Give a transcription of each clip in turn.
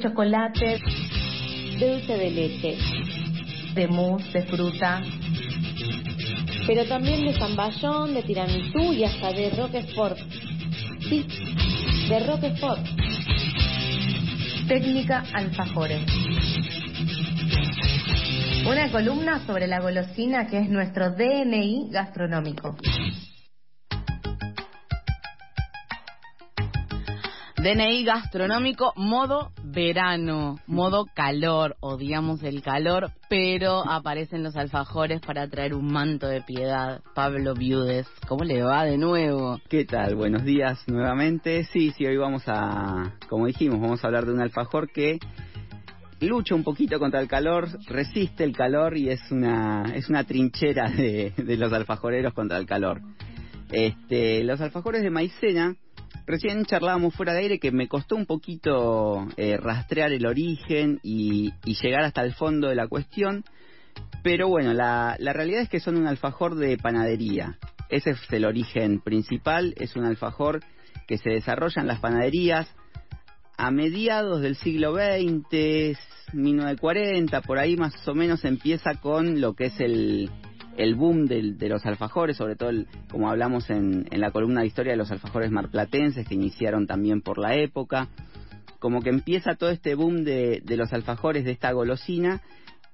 chocolate, de dulce de leche, de mousse, de fruta, pero también de zamballón, de tiramisú y hasta de roquefort. Sí, de roquefort. técnica alfajores. Una columna sobre la golosina que es nuestro DNI gastronómico. DNI gastronómico, modo verano, modo calor, odiamos el calor, pero aparecen los alfajores para traer un manto de piedad. Pablo Viudes, ¿cómo le va de nuevo? ¿Qué tal? Buenos días nuevamente. Sí, sí, hoy vamos a, como dijimos, vamos a hablar de un alfajor que lucha un poquito contra el calor, resiste el calor y es una, es una trinchera de, de los alfajoreros contra el calor. Este, los alfajores de maicena Recién charlábamos fuera de aire que me costó un poquito eh, rastrear el origen y, y, llegar hasta el fondo de la cuestión, pero bueno, la, la realidad es que son un alfajor de panadería. Ese es el origen principal, es un alfajor que se desarrolla en las panaderías a mediados del siglo XX, 1940, por ahí más o menos empieza con lo que es el, el boom de, los alfajores, sobre todo el, como hablamos en, en, la columna de historia de los alfajores marplatenses que iniciaron también por la época, como que empieza todo este boom de, de los alfajores de esta golosina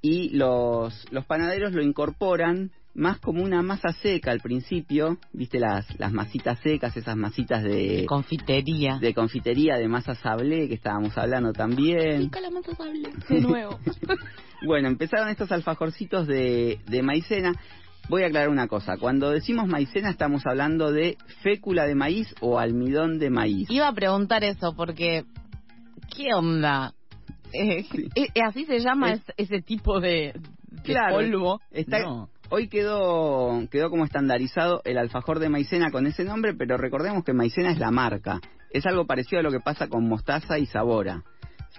y los, los panaderos lo incorporan más como una masa seca al principio, viste las, las masitas secas, esas masitas de confitería, de confitería, de masa sablé que estábamos hablando también. la masa sablé, de nuevo. bueno, empezaron estos alfajorcitos de, de maicena. Voy a aclarar una cosa, cuando decimos maicena estamos hablando de fécula de maíz o almidón de maíz. Iba a preguntar eso porque, ¿qué onda? Eh, sí. ¿Así se llama es, ese tipo de, de claro, polvo? Está, no. Hoy quedó, quedó como estandarizado el alfajor de maicena con ese nombre, pero recordemos que maicena es la marca. Es algo parecido a lo que pasa con mostaza y sabora.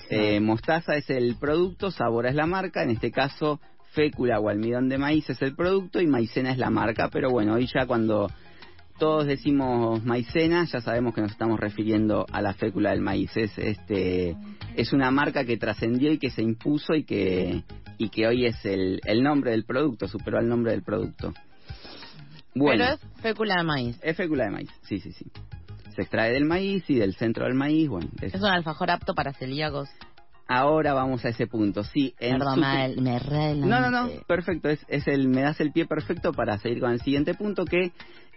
Eh, mostaza es el producto, sabora es la marca, en este caso fécula o almidón de maíz es el producto y maicena es la marca, pero bueno, hoy ya cuando todos decimos maicena, ya sabemos que nos estamos refiriendo a la fécula del maíz. Es, este, es una marca que trascendió y que se impuso y que, y que hoy es el, el nombre del producto, superó el nombre del producto. Bueno, Pero es fécula de maíz. Es fécula de maíz, sí, sí, sí. Se extrae del maíz y del centro del maíz, bueno. Es, es un alfajor apto para celíacos. Ahora vamos a ese punto, sí. En Perdón, su... me re No, no, no, perfecto, es, es el, me das el pie perfecto para seguir con el siguiente punto que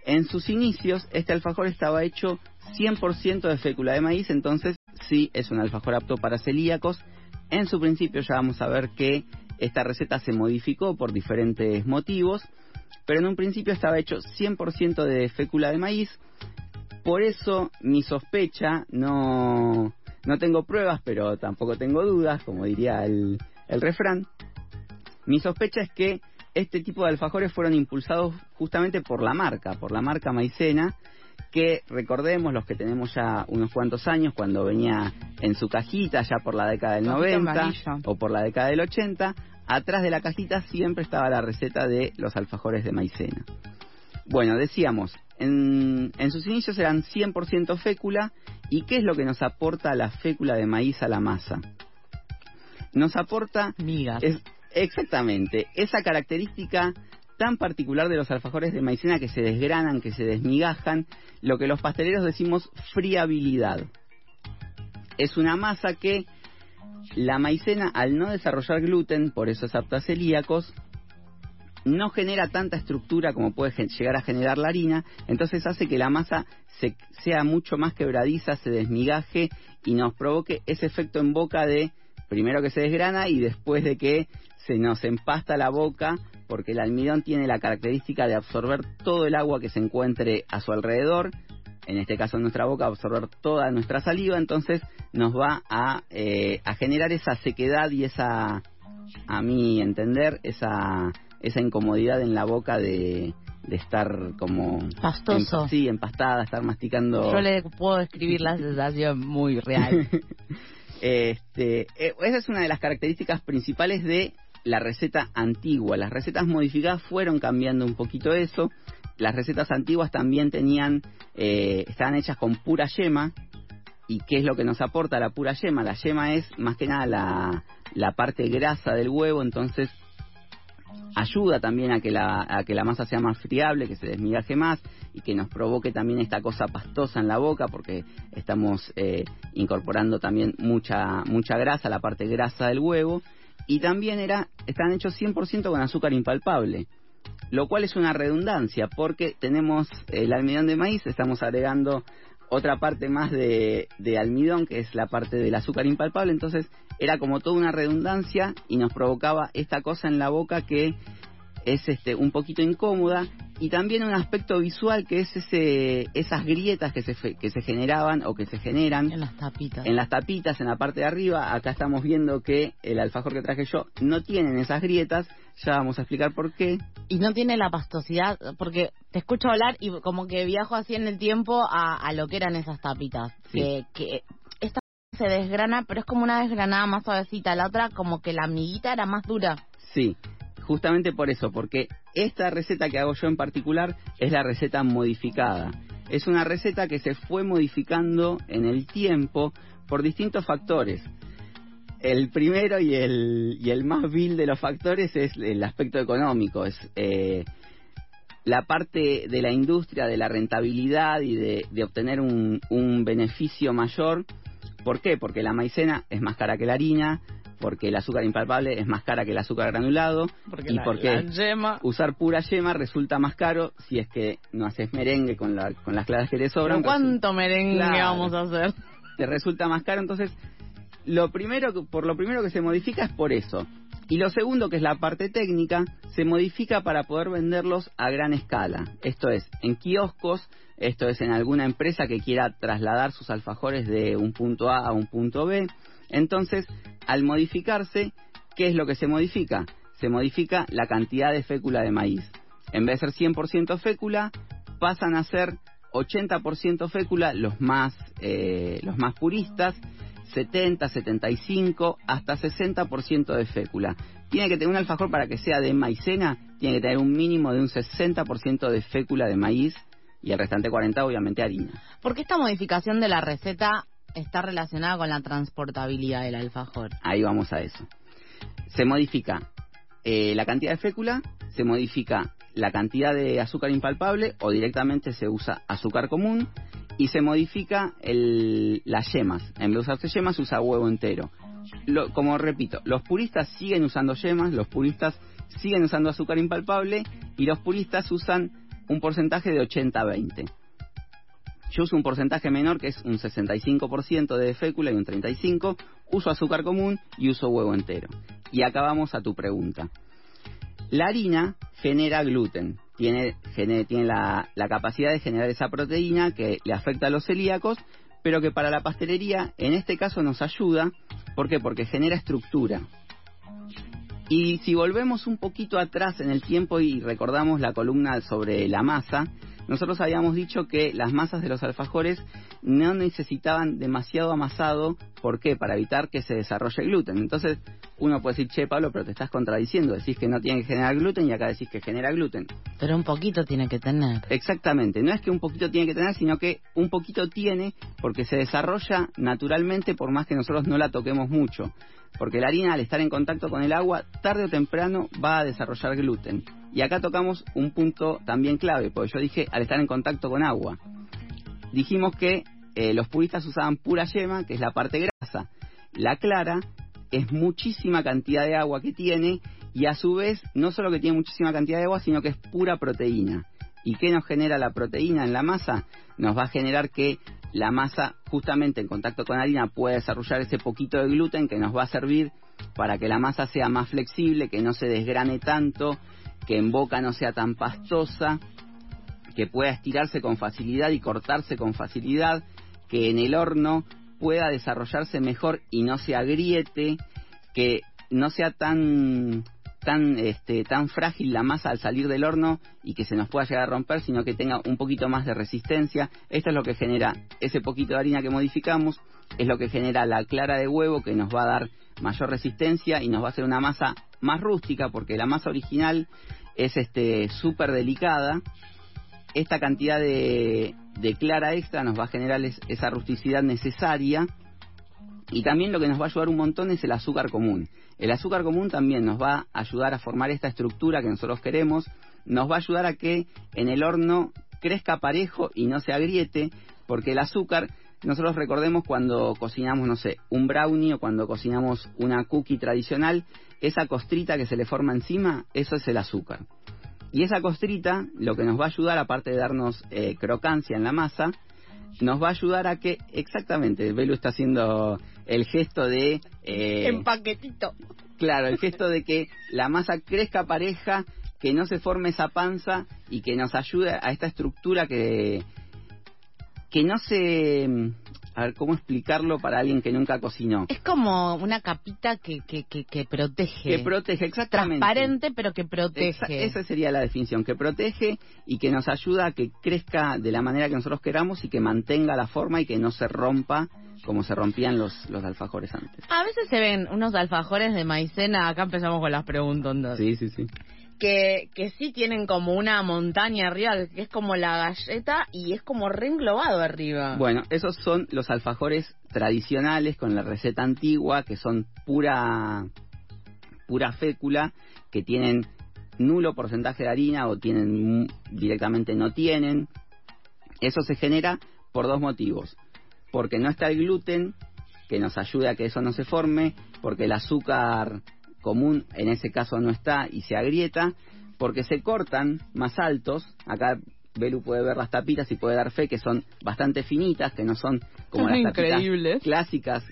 en sus inicios, este alfajor estaba hecho 100% de fécula de maíz, entonces sí es un alfajor apto para celíacos. En su principio ya vamos a ver que esta receta se modificó por diferentes motivos, pero en un principio estaba hecho 100% de fécula de maíz. Por eso mi sospecha, no, no tengo pruebas, pero tampoco tengo dudas, como diría el, el refrán. Mi sospecha es que este tipo de alfajores fueron impulsados justamente por la marca, por la marca Maicena, que recordemos los que tenemos ya unos cuantos años, cuando venía en su cajita, ya por la década del 90 o por la década del 80, atrás de la cajita siempre estaba la receta de los alfajores de maicena. Bueno, decíamos, en, en sus inicios eran 100% fécula, ¿y qué es lo que nos aporta la fécula de maíz a la masa? Nos aporta... Migas. Es, Exactamente, esa característica tan particular de los alfajores de maicena que se desgranan, que se desmigajan, lo que los pasteleros decimos friabilidad. Es una masa que la maicena, al no desarrollar gluten, por eso es apta a celíacos, no genera tanta estructura como puede llegar a generar la harina, entonces hace que la masa se, sea mucho más quebradiza, se desmigaje y nos provoque ese efecto en boca de primero que se desgrana y después de que se nos empasta la boca porque el almidón tiene la característica de absorber todo el agua que se encuentre a su alrededor, en este caso en nuestra boca, absorber toda nuestra saliva, entonces nos va a, eh, a generar esa sequedad y esa, a mi entender, esa, esa incomodidad en la boca de, de estar como pastoso. en, sí empastada estar masticando. Yo le puedo describir la sensación muy real. Este esa es una de las características principales de la receta antigua. Las recetas modificadas fueron cambiando un poquito eso. Las recetas antiguas también tenían, eh, estaban hechas con pura yema ¿Y qué es lo que nos aporta la pura yema? La yema es más que nada la, la parte grasa del huevo, entonces ayuda también a que, la, a que la masa sea más friable, que se desmigaje más y que nos provoque también esta cosa pastosa en la boca porque estamos eh, incorporando también mucha, mucha grasa, la parte grasa del huevo. Y también era, están hechos 100% con azúcar impalpable lo cual es una redundancia porque tenemos el almidón de maíz, estamos agregando otra parte más de, almidón, que es la parte del azúcar impalpable, entonces era como toda una redundancia y nos provocaba esta cosa en la boca que es este un poquito incómoda y también un aspecto visual que es ese esas grietas que se que se generaban o que se generan en las tapitas. en las tapitas en la parte de arriba. Acá estamos viendo que el alfajor que traje yo no tienen esas grietas. Ya vamos a explicar por qué. Y no tiene la pastosidad porque te escucho hablar y como que viajo así en el tiempo a, lo que eran esas tapitas que que esta se desgrana pero es como una desgranada más suavecita. La otra como que la amiguita era más dura. Sí justamente por eso, porque esta receta que hago yo en particular es la receta modificada. Es una receta que se fue modificando en el tiempo por distintos factores. El primero y el, y el más vil de los factores es el aspecto económico, es eh, la parte de la industria, de la rentabilidad y de, de obtener un, un beneficio mayor. ¿Por qué? Porque la maicena es más cara que la harina, porque el azúcar impalpable es más cara que el azúcar granulado porque y la, porque yema... usar pura yema resulta más caro si es que no haces merengue con, la, con las claras que te sobran. ¿Cuánto merengue vamos a hacer? Te resulta más caro, entonces lo primero por lo primero que se modifica es por eso. Y lo segundo, que es la parte técnica, se modifica para poder venderlos a gran escala. Esto es, en kioscos, esto es en alguna empresa que quiera trasladar sus alfajores de un punto A a un punto B. Entonces, al modificarse, ¿qué es lo que se modifica? Se modifica la cantidad de fécula de maíz. En vez de ser 100% fécula, pasan a ser 80% fécula los más, eh, los más puristas, 70, 75, hasta 60% de fécula. Tiene que tener un alfajor para que sea de maicena, tiene que tener un mínimo de un 60% de fécula de maíz y el restante 40 obviamente harina. ¿Por qué esta modificación de la receta está relacionada con la transportabilidad del alfajor. Ahí vamos a eso. Se modifica eh, la cantidad de fécula, se modifica la cantidad de azúcar impalpable o directamente se usa azúcar común y se modifica el, las yemas. En vez de usarse yemas se usa huevo entero. como repito, los puristas siguen usando yemas, los puristas siguen usando azúcar impalpable y los puristas usan un porcentaje de 80-20. Yo uso un porcentaje menor que es un 65% de fécula y un 35%. Uso azúcar común y uso huevo entero. Y acá vamos a tu pregunta. La harina genera gluten, tiene, tiene la, la, capacidad de generar esa proteína que le afecta a los celíacos, pero que para la pastelería en este caso nos ayuda. ¿Por qué? Porque genera estructura. Y si volvemos un poquito atrás en el tiempo y recordamos la columna sobre la masa, nosotros habíamos dicho que las masas de los alfajores no necesitaban demasiado amasado, ¿por qué? Para evitar que se desarrolle gluten. Entonces, uno puede decir, che, Pablo, pero te estás contradiciendo, decís que no tiene que generar gluten y acá decís que genera gluten. Pero un poquito tiene que tener. Exactamente, no es que un poquito tiene que tener, sino que un poquito tiene porque se desarrolla naturalmente por más que nosotros no la toquemos mucho. Porque la harina al estar en contacto con el agua, tarde o temprano va a desarrollar gluten. Y acá tocamos un punto también clave, porque yo dije al estar en contacto con agua. Dijimos que eh, los puristas usaban pura yema, que es la parte grasa. La clara es muchísima cantidad de agua que tiene y a su vez no solo que tiene muchísima cantidad de agua, sino que es pura proteína. ¿Y qué nos genera la proteína en la masa? Nos va a generar que la masa, justamente en contacto con harina, pueda desarrollar ese poquito de gluten que nos va a servir para que la masa sea más flexible, que no se desgrane tanto, que en boca no sea tan pastosa, que pueda estirarse con facilidad y cortarse con facilidad, que en el horno pueda desarrollarse mejor y no se agriete, que no sea tan tan este tan frágil la masa al salir del horno y que se nos pueda llegar a romper, sino que tenga un poquito más de resistencia. Esto es lo que genera ese poquito de harina que modificamos, es lo que genera la clara de huevo que nos va a dar mayor resistencia y nos va a hacer una masa más rústica porque la masa original es este súper delicada. Esta cantidad de, de clara extra nos va a generar es- esa rusticidad necesaria. Y también lo que nos va a ayudar un montón es el azúcar común. El azúcar común también nos va a ayudar a formar esta estructura que nosotros queremos, nos va a ayudar a que en el horno crezca parejo y no se agriete, porque el azúcar, nosotros recordemos cuando cocinamos, no sé, un brownie o cuando cocinamos una cookie tradicional, esa costrita que se le forma encima, eso es el azúcar. Y esa costrita lo que nos va a ayudar, aparte de darnos eh, crocancia en la masa, nos va a ayudar a que, exactamente, Belu está haciendo el gesto de... eh, En paquetito. Claro, el gesto de que la masa crezca pareja, que no se forme esa panza y que nos ayude a esta estructura que que no se a ver cómo explicarlo para alguien que nunca cocinó. Es como una capita que, que, que, que protege. Que protege exactamente. Transparente, pero que protege. esa sería la definición, que protege y que nos ayuda a que crezca de la manera que nosotros queramos y que mantenga la forma y que no se rompa como se rompían los, los alfajores antes. A veces se ven unos alfajores de maicena, acá empezamos con las preguntas, Sí, sí, sí. Que, que sí tienen como una montaña arriba, que es como la galleta y es como reenglobado arriba. Bueno, esos son los alfajores tradicionales con la receta antigua, que son pura, pura fécula, que tienen nulo porcentaje de harina o tienen directamente no tienen. Eso se genera por dos motivos. Porque no está el gluten, que nos ayude a que eso no se forme, porque el azúcar común en ese caso no está y se agrieta, porque se cortan más altos, acá Belu puede ver las tapitas y puede dar fe que son bastante finitas, que no son como Son las tapitas clásicas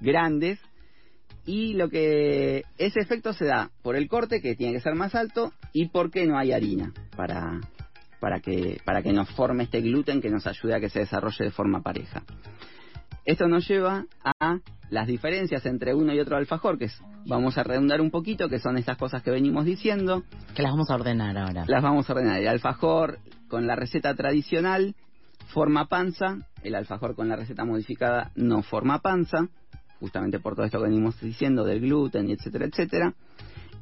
grandes, y lo que ese efecto se da por el corte que tiene que ser más alto y porque no hay harina para para que para que nos forme este gluten que nos ayude a que se desarrolle de forma pareja. Esto nos lleva a las diferencias entre uno y otro alfajor, que es, vamos a redundar un poquito, que son estas cosas que venimos diciendo. Que las vamos a ordenar ahora. Las vamos a ordenar. El alfajor con la receta tradicional forma panza, el alfajor con la receta modificada no forma panza, justamente por todo esto que venimos diciendo del gluten y etcétera, etcétera.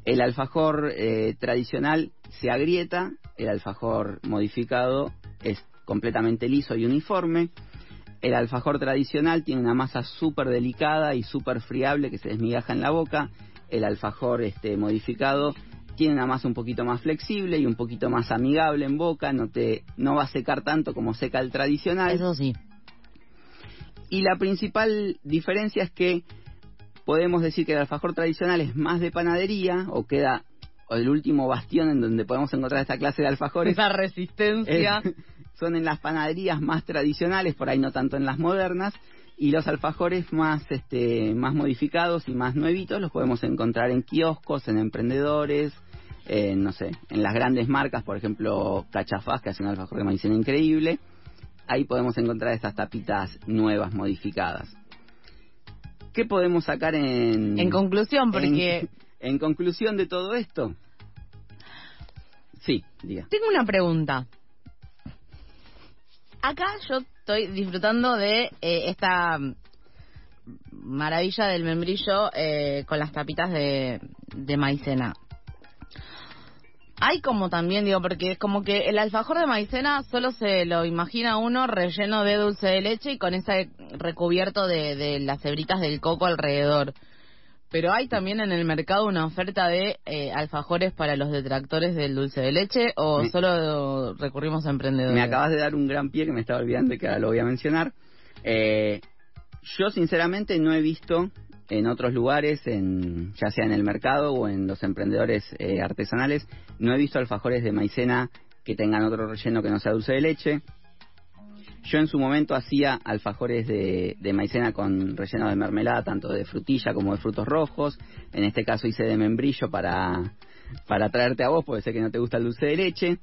El alfajor eh, tradicional se agrieta, el alfajor modificado es completamente liso y uniforme. El alfajor tradicional tiene una masa súper delicada y súper friable que se desmigaja en la boca. El alfajor este, modificado tiene una masa un poquito más flexible y un poquito más amigable en boca. No, te, no va a secar tanto como seca el tradicional. Eso sí. Y la principal diferencia es que podemos decir que el alfajor tradicional es más de panadería o queda o el último bastión en donde podemos encontrar esta clase de alfajores. Esa resistencia. Son en las panaderías más tradicionales, por ahí no tanto en las modernas, y los alfajores más este más modificados y más nuevitos los podemos encontrar en kioscos, en emprendedores, en, no sé, en las grandes marcas, por ejemplo, Cachafaz, que hace un alfajor de maicena increíble. Ahí podemos encontrar estas tapitas nuevas, modificadas. ¿Qué podemos sacar en... En conclusión, porque en, en conclusión de todo esto? Sí, diga. tengo una pregunta. Acá yo estoy disfrutando de eh, esta maravilla del membrillo eh, con las tapitas de, maicena. Hay como también, digo, porque es como que el alfajor de maicena solo se lo imagina uno relleno de dulce de leche y con ese recubierto de, de las hebritas del coco alrededor. Pero hay también en el mercado una oferta de eh, alfajores para los detractores del dulce de leche o Me- solo recurrimos a emprendedores. Me acabas de dar un gran pie que me estaba olvidando y que ahora lo voy a mencionar. Eh, yo sinceramente no he visto en otros lugares, en, ya sea en el mercado o en los emprendedores eh, artesanales, no he visto alfajores de maicena que tengan otro relleno que no sea dulce de leche. Yo en su momento hacía alfajores de, de maicena con relleno de mermelada, tanto de frutilla como de frutos rojos. En este caso hice de membrillo para, para traerte a vos, porque sé que no te gusta el dulce de leche.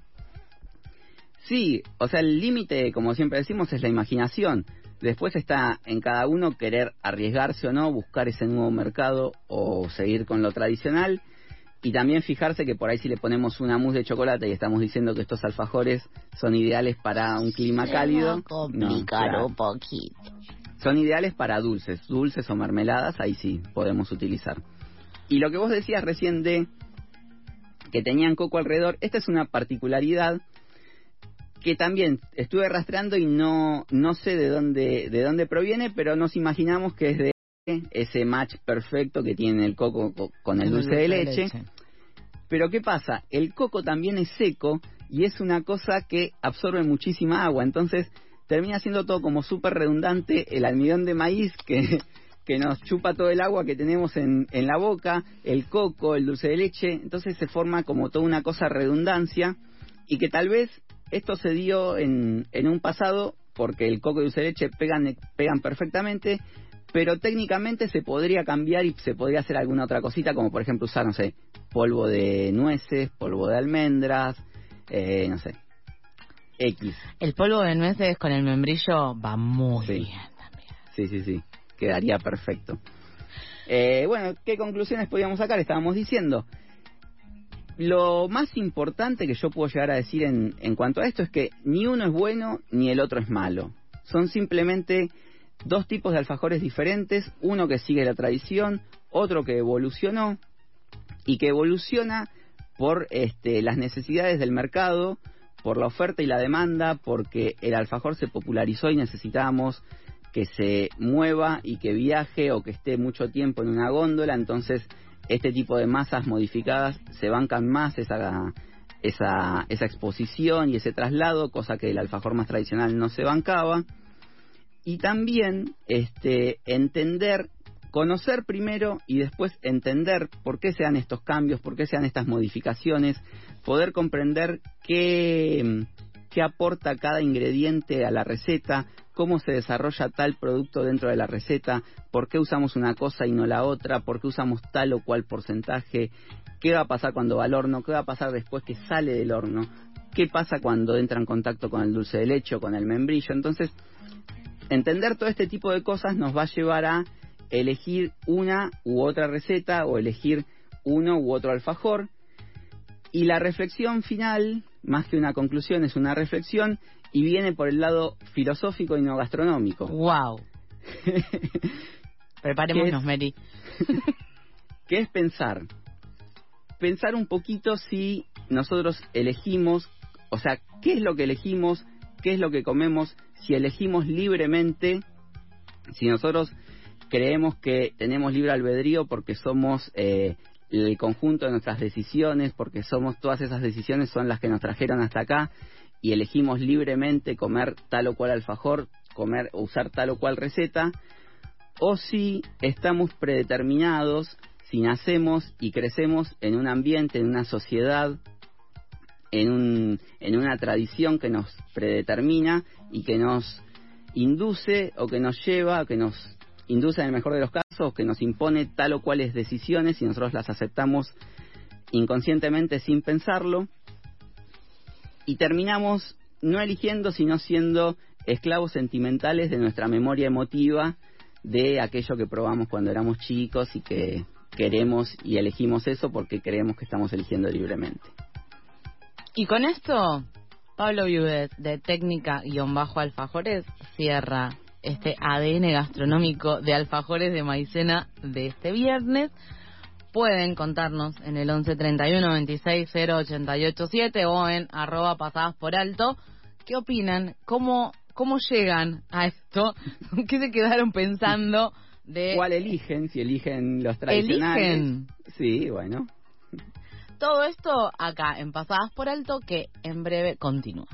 Sí, o sea, el límite, como siempre decimos, es la imaginación. Después está en cada uno querer arriesgarse o no, buscar ese nuevo mercado o seguir con lo tradicional. Y también fijarse que por ahí si le ponemos una mousse de chocolate y estamos diciendo que estos alfajores son ideales para un clima cálido. no, claro. poquito. Son ideales para dulces, dulces o mermeladas, ahí sí podemos utilizar. Y lo que vos decías recién de que tenían coco alrededor, esta es una particularidad que también estuve rastreando y no, no sé de dónde, de dónde proviene, pero nos imaginamos que es de ese match perfecto que tiene el coco con el dulce, de, leche. Pero ¿qué pasa? El coco también es seco y es una cosa que absorbe muchísima agua, entonces termina siendo todo como súper redundante. El almidón de maíz que, que nos chupa todo el agua que tenemos en, en la boca, el coco, el dulce de leche, entonces se forma como toda una cosa redundancia y que tal vez esto se dio en, en un pasado porque el coco y dulce de leche pegan, pegan perfectamente, pero técnicamente se podría cambiar y se podría hacer alguna otra cosita, como por ejemplo usar, no sé, polvo de nueces, polvo de almendras, eh, no sé, X. El polvo de nueces con el membrillo va muy Sí. bien también. Sí, sí, sí, quedaría perfecto. Eh, bueno, ¿qué conclusiones podíamos sacar? Estábamos diciendo, lo más importante que yo puedo llegar a decir en, en cuanto a esto es que ni uno es bueno ni el otro es malo. Son simplemente dos tipos de alfajores diferentes, uno que sigue la tradición, otro que evolucionó y que evoluciona por este, las necesidades del mercado, por la oferta y la demanda, porque el alfajor se popularizó y necesitábamos que se mueva y que viaje o que esté mucho tiempo en una góndola, entonces este tipo de masas modificadas se bancan más esa, esa, esa exposición y ese traslado, cosa que el alfajor más tradicional no se bancaba. Y también este, entender, conocer primero y después entender por qué se dan estos cambios, por qué se dan estas modificaciones, poder comprender qué, qué aporta cada ingrediente a la receta, cómo se desarrolla tal producto dentro de la receta, por qué usamos una cosa y no la otra, por qué usamos tal o cual porcentaje, qué va a pasar cuando va al horno, qué va a pasar después que sale del horno, qué pasa cuando entra en contacto con el dulce de leche o con el membrillo. Entonces, entender todo este tipo de cosas nos va a llevar a elegir una u otra receta o elegir uno u otro alfajor. Y la reflexión final, más que una conclusión, es una reflexión y viene por el lado filosófico y no gastronómico. Wow. Preparémonos, ¿Qué? Mary. que es pensar. Pensar un poquito si nosotros elegimos, o sea, qué es lo que elegimos, qué es lo que comemos, si elegimos libremente, si nosotros creemos que tenemos libre albedrío porque somos eh, el conjunto de nuestras decisiones, porque somos todas esas decisiones son las que nos trajeron hasta acá y elegimos libremente comer tal o cual alfajor, comer usar tal o cual receta, o si estamos predeterminados, si nacemos y crecemos en un ambiente, en una sociedad, en, un, en una tradición que nos predetermina y que nos induce o que nos lleva, o que nos induce en el mejor de los casos, que nos impone tal o cuales decisiones y nosotros las aceptamos inconscientemente sin pensarlo y terminamos no eligiendo sino siendo esclavos sentimentales de nuestra memoria emotiva de aquello que probamos cuando éramos chicos y que queremos y elegimos eso porque creemos que estamos eligiendo libremente. Y con esto, Pablo Viudet, de Técnica-Alfajores, cierra este ADN gastronómico de alfajores de maicena de este viernes. Pueden contarnos en el 11 31 26 0 88 7 o en arroba pasadas por alto qué opinan, cómo, cómo llegan a esto, qué se quedaron pensando de ¿Cuál eligen? Si eligen los tradicionales. Eligen. Sí, bueno. Todo esto acá en Pasadas por Alto que en breve continúa.